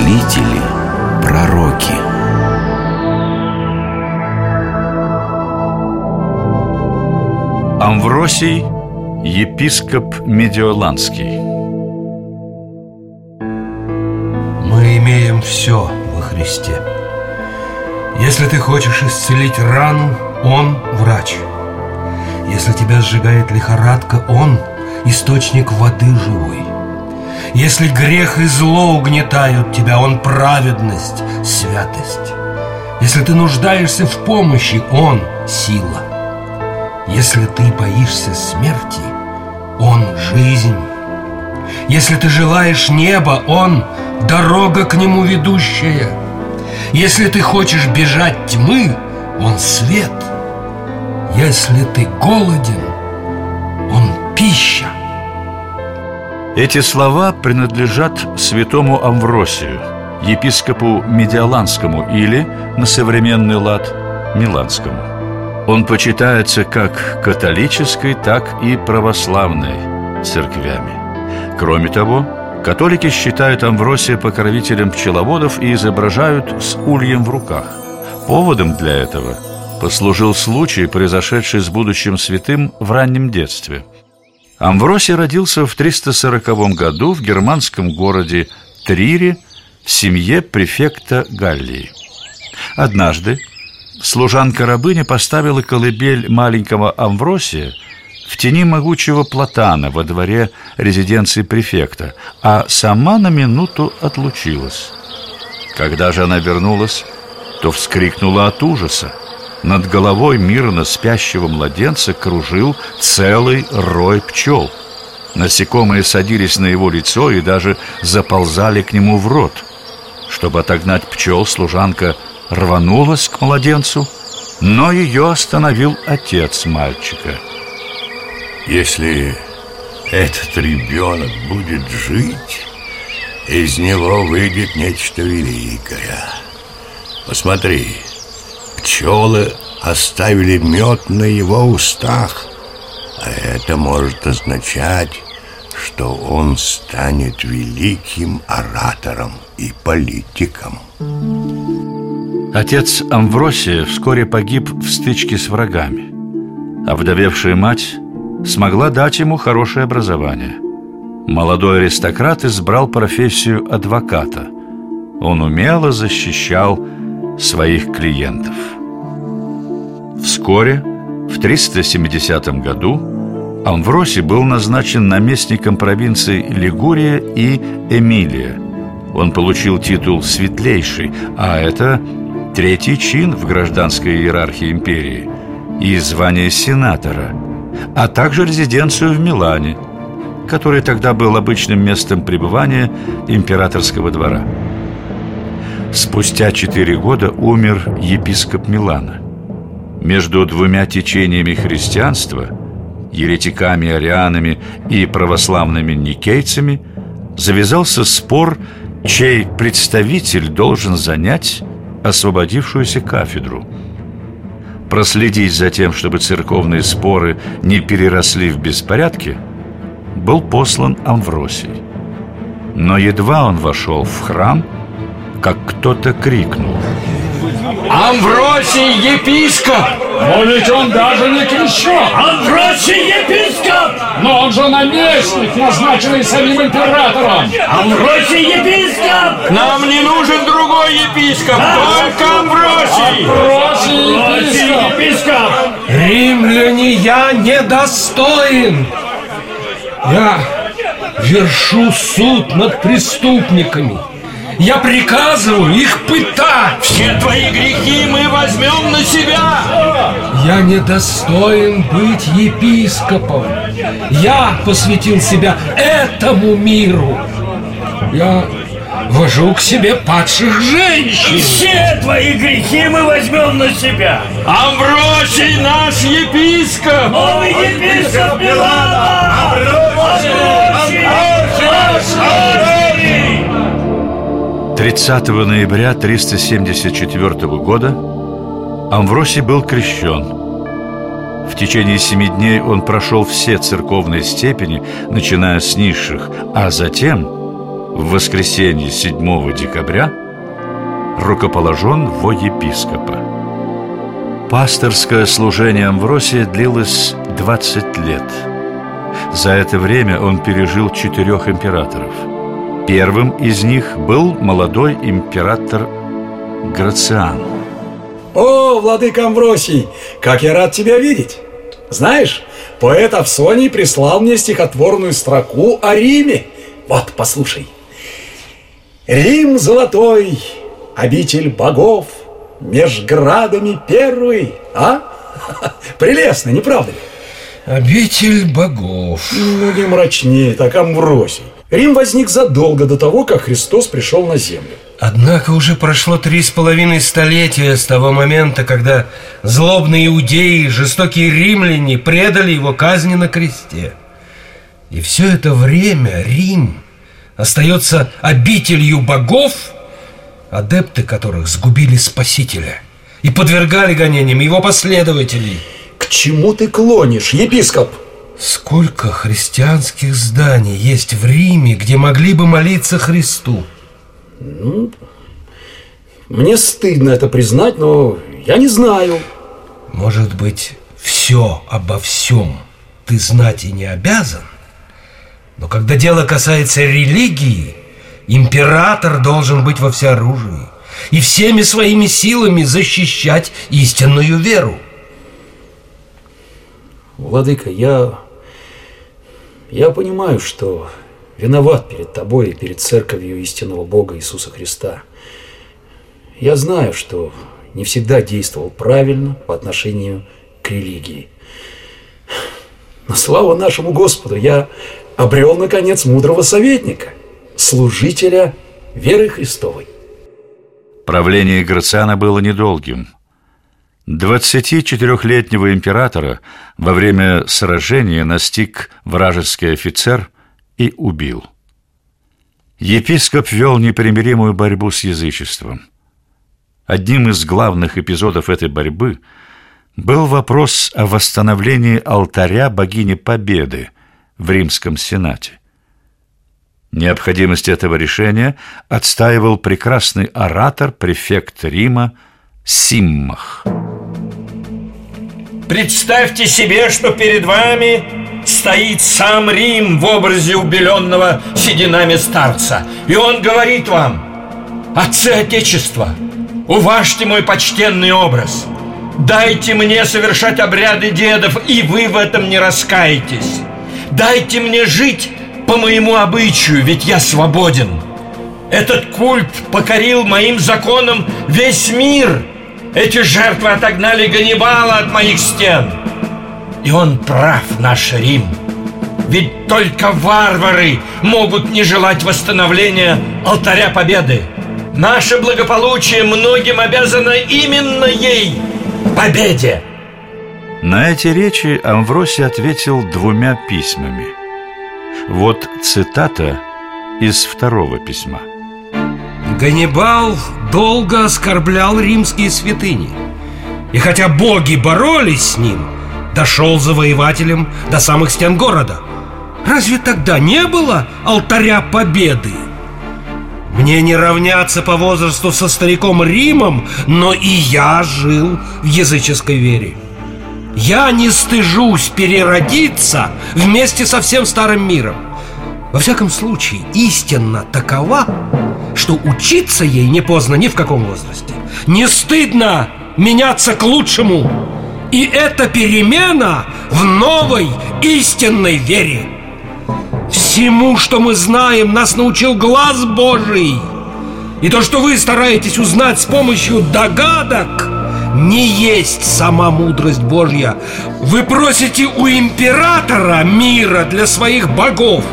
мыслители, пророки. Амвросий, епископ Медиоланский. Мы имеем все во Христе. Если ты хочешь исцелить рану, Он врач. Если тебя сжигает лихорадка, Он источник воды живой Если грех и зло угнетают тебя, Он праведность, святость. Если ты нуждаешься в помощи, Он сила. Если ты боишься смерти, Он жизнь. Если ты желаешь неба, Он дорога к нему ведущая. Если ты хочешь бежать тьмы, Он свет. Если ты голоден, Он пища Эти слова принадлежат святому Амвросию, епископу Медиаланскому или, на современный лад, Миланскому. Он почитается как католической, так и православной церквями. Кроме того, католики считают Амвросия покровителем пчеловодов и изображают с ульем в руках. Поводом для этого послужил случай, произошедший с будущим святым в раннем детстве. Амвросий родился в 340 году в германском городе Трире в семье префекта Галлии. Однажды служанка-рабыня поставила колыбель маленького Амвросия в тени могучего платана во дворе резиденции префекта, а сама на минуту отлучилась. Когда же она вернулась, то вскрикнула от ужаса. Над головой мирно спящего младенца кружил целый рой пчел. Насекомые садились на его лицо и даже заползали к нему в рот. Чтобы отогнать пчел, служанка рванулась к младенцу, но ее остановил отец мальчика. Если этот ребенок будет жить, из него выйдет нечто великое. Посмотри, пчелы оставили мед на его устах, а это может означать, что он станет великим оратором и политиком. Отец Амвросия вскоре погиб в стычке с врагами, а вдовевшая мать смогла дать ему хорошее образование. Молодой аристократ избрал профессию адвоката. Он умело защищал своих клиентов. Вскоре, в 370 году, Амвросий был назначен наместником провинций Лигурия и Эмилия. Он получил титул «Светлейший», а это третий чин в гражданской иерархии империи и звание сенатора, а также резиденцию в Милане, который тогда был обычным местом пребывания императорского двора. Спустя четыре года умер епископ Милана. Между двумя течениями христианства, еретиками, арианами и православными никейцами, завязался спор, чей представитель должен занять освободившуюся кафедру. Проследить за тем, чтобы церковные споры не переросли в беспорядки, был послан Амвросий. Но едва он вошел в храм, как кто-то крикнул Амвросий епископ! Но ведь он даже не крещен! Амвросий епископ! Но он же наместник, назначенный самим императором! Амвросий епископ! Нам не нужен другой епископ, только Амвросий! Амвросий епископ! епископ! Римляне, я недостоин Я вершу суд над преступниками Я приказываю их пытать Все твои грехи мы возьмем на себя! Я недостоин быть епископом Я посвятил себя этому миру Я вожу к себе падших женщин Все твои грехи мы возьмем на себя! Амвросий наш епископ! Новый епископ Милана! Амвросий! Амвросий! 30 ноября 374 года Амвросий был крещен. В течение семи дней он прошел все церковные степени, начиная с низших, а затем в воскресенье 7 декабря рукоположен во епископа. Пасторское служение Амвросия длилось 20 лет. За это время он пережил четырех императоров. Первым из них был молодой император Грациан. О, владыка Амвросий, как я рад тебя видеть! Знаешь, поэт Авсоний прислал мне стихотворную строку о Риме. Вот, послушай. Рим золотой, обитель богов, меж градами первый, а? Прелестно, не правда ли? Обитель богов. Ну, не мрачнее, так Амвросий. Рим возник задолго до того, как Христос пришел на землю. Однако уже прошло три с половиной столетия с того момента, когда злобные иудеи, жестокие римляне предали его казни на кресте. И все это время Рим остается обителью богов, адепты которых сгубили Спасителя и подвергали гонениям его последователей. К чему ты клонишь, епископ? Сколько христианских зданий есть в Риме, где могли бы молиться Христу? Ну, мне стыдно это признать, но я не знаю. Может быть, все обо всем ты знать и не обязан? Но когда дело касается религии, император должен быть во всеоружии и всеми своими силами защищать истинную веру. Владыка, я... Я понимаю, что виноват перед тобой и перед церковью истинного Бога Иисуса Христа. Я знаю, что не всегда действовал правильно по отношению к религии. Но слава нашему Господу, я обрел, наконец, мудрого советника, служителя веры Христовой. Правление Грациана было недолгим. 24-летнего императора во время сражения настиг вражеский офицер и убил. Епископ вел непримиримую борьбу с язычеством. Одним из главных эпизодов этой борьбы был вопрос о восстановлении алтаря богини Победы в Римском Сенате. Необходимость этого решения отстаивал прекрасный оратор, префект Рима Симмах. Представьте себе, что перед вами стоит сам Рим в образе убеленного сединами старца. И он говорит вам, отцы Отечества, уважьте мой почтенный образ. Дайте мне совершать обряды дедов, и вы в этом не раскаетесь. Дайте мне жить по моему обычаю, ведь я свободен. Этот культ покорил моим законам весь мир – эти жертвы отогнали Ганнибала от моих стен. И он прав, наш Рим. Ведь только варвары могут не желать восстановления алтаря победы. Наше благополучие многим обязано именно ей, победе. На эти речи Амвросий ответил двумя письмами. Вот цитата из второго письма. Ганнибал долго оскорблял римские святыни. И хотя боги боролись с ним, дошел завоевателем до самых стен города. Разве тогда не было алтаря победы? Мне не равняться по возрасту со стариком Римом, но и я жил в языческой вере. Я не стыжусь переродиться вместе со всем старым миром. Во всяком случае, истинно такова, что учиться ей не поздно ни в каком возрасте. Не стыдно меняться к лучшему. И это перемена в новой истинной вере. Всему, что мы знаем, нас научил глаз Божий. И то, что вы стараетесь узнать с помощью догадок, не есть сама мудрость Божья. Вы просите у императора мира для своих богов.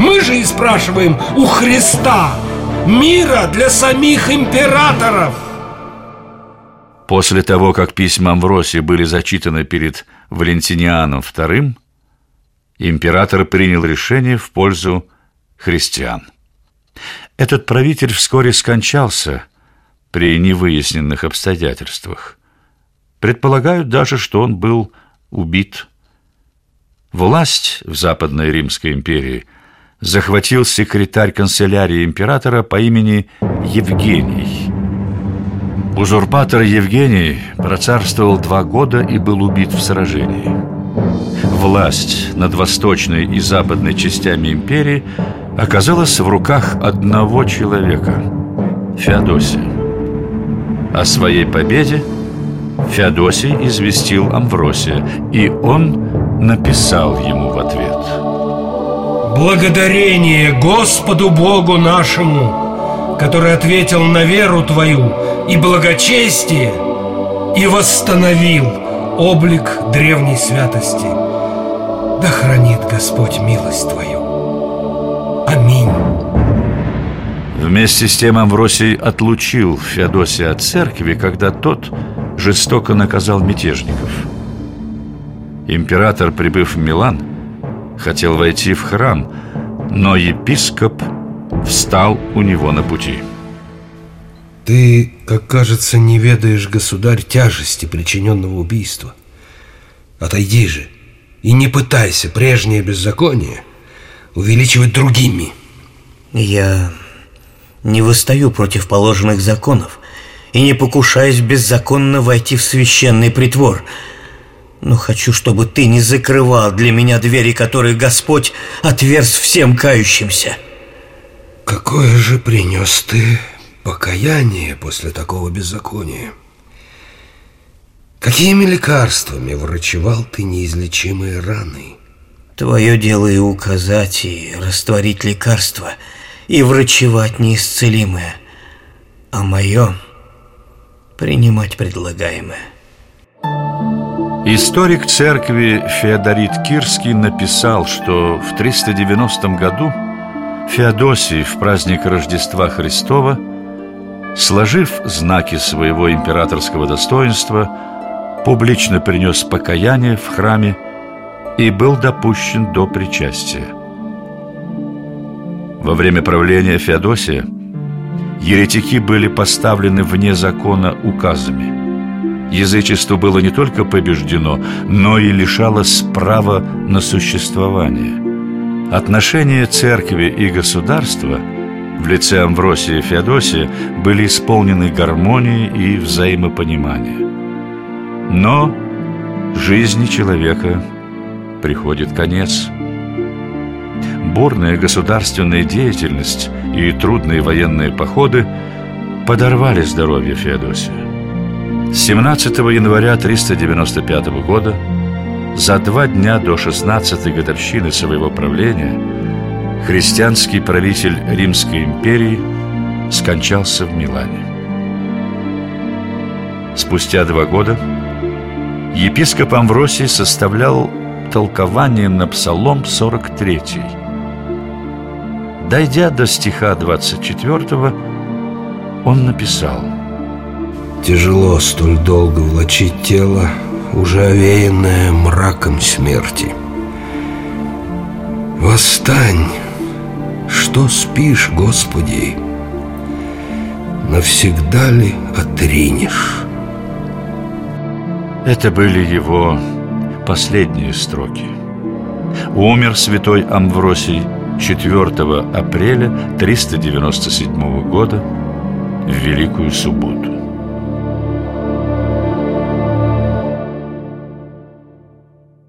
Мы же и спрашиваем у Христа мира для самих императоров. После того, как письма Амвросия были зачитаны перед Валентинианом II, император принял решение в пользу христиан. Этот правитель вскоре скончался при невыясненных обстоятельствах. Предполагают даже, что он был убит. Власть в Западной Римской империи захватил секретарь канцелярии императора по имени Евгений. Узурпатор Евгений процарствовал два года и был убит в сражении. Власть над восточной и западной частями империи оказалась в руках одного человека – Феодосия. О своей победе Феодосий известил Амвросия, и он написал ему. Благодарение Господу Богу нашему, который ответил на веру твою и благочестие и восстановил облик древней святости. Да хранит Господь милость твою. Аминь. Вместе с тем Амвросий отлучил Феодосия от церкви, когда тот жестоко наказал мятежников. Император, прибыв в Милан, хотел войти в храм, но епископ встал у него на пути. Ты, как кажется, не ведаешь, государь, тяжести причиненного убийства. Отойди же и не пытайся прежнее беззаконие увеличивать другими. Я не восстаю против положенных законов и не покушаюсь беззаконно войти в священный притвор. Но хочу, чтобы ты не закрывал для меня двери, которые Господь отверз всем кающимся. Какое же принес ты покаяние после такого беззакония? Какими лекарствами врачевал ты неизлечимые раны? Твое дело и указать, и растворить лекарства, и врачевать неисцелимое, а мое — принимать предлагаемое. Историк церкви Феодорит Кирский написал, что в 390 году Феодосий в праздник Рождества Христова, сложив знаки своего императорского достоинства, публично принес покаяние в храме и был допущен до причастия. Во время правления Феодосия еретики были поставлены вне закона указами. Язычество было не только побеждено, но и лишалось права на существование. Отношения церкви и государства в лице Амвросия и Феодосия были исполнены гармонией и взаимопониманием. Но жизни человека приходит конец. Бурная государственная деятельность и трудные военные походы подорвали здоровье Феодосия. 17 января 395 года, за два дня до 16-й годовщины своего правления, христианский правитель Римской империи скончался в Милане. Спустя два года епископ Амвросий составлял толкование на Псалом 43. Дойдя до стиха 24, он написал Тяжело столь долго влачить тело, уже овеянное мраком смерти. Восстань, что спишь, Господи, навсегда ли отринешь? Это были его последние строки. Умер святой Амвросий 4 апреля 397 года в Великую Субботу.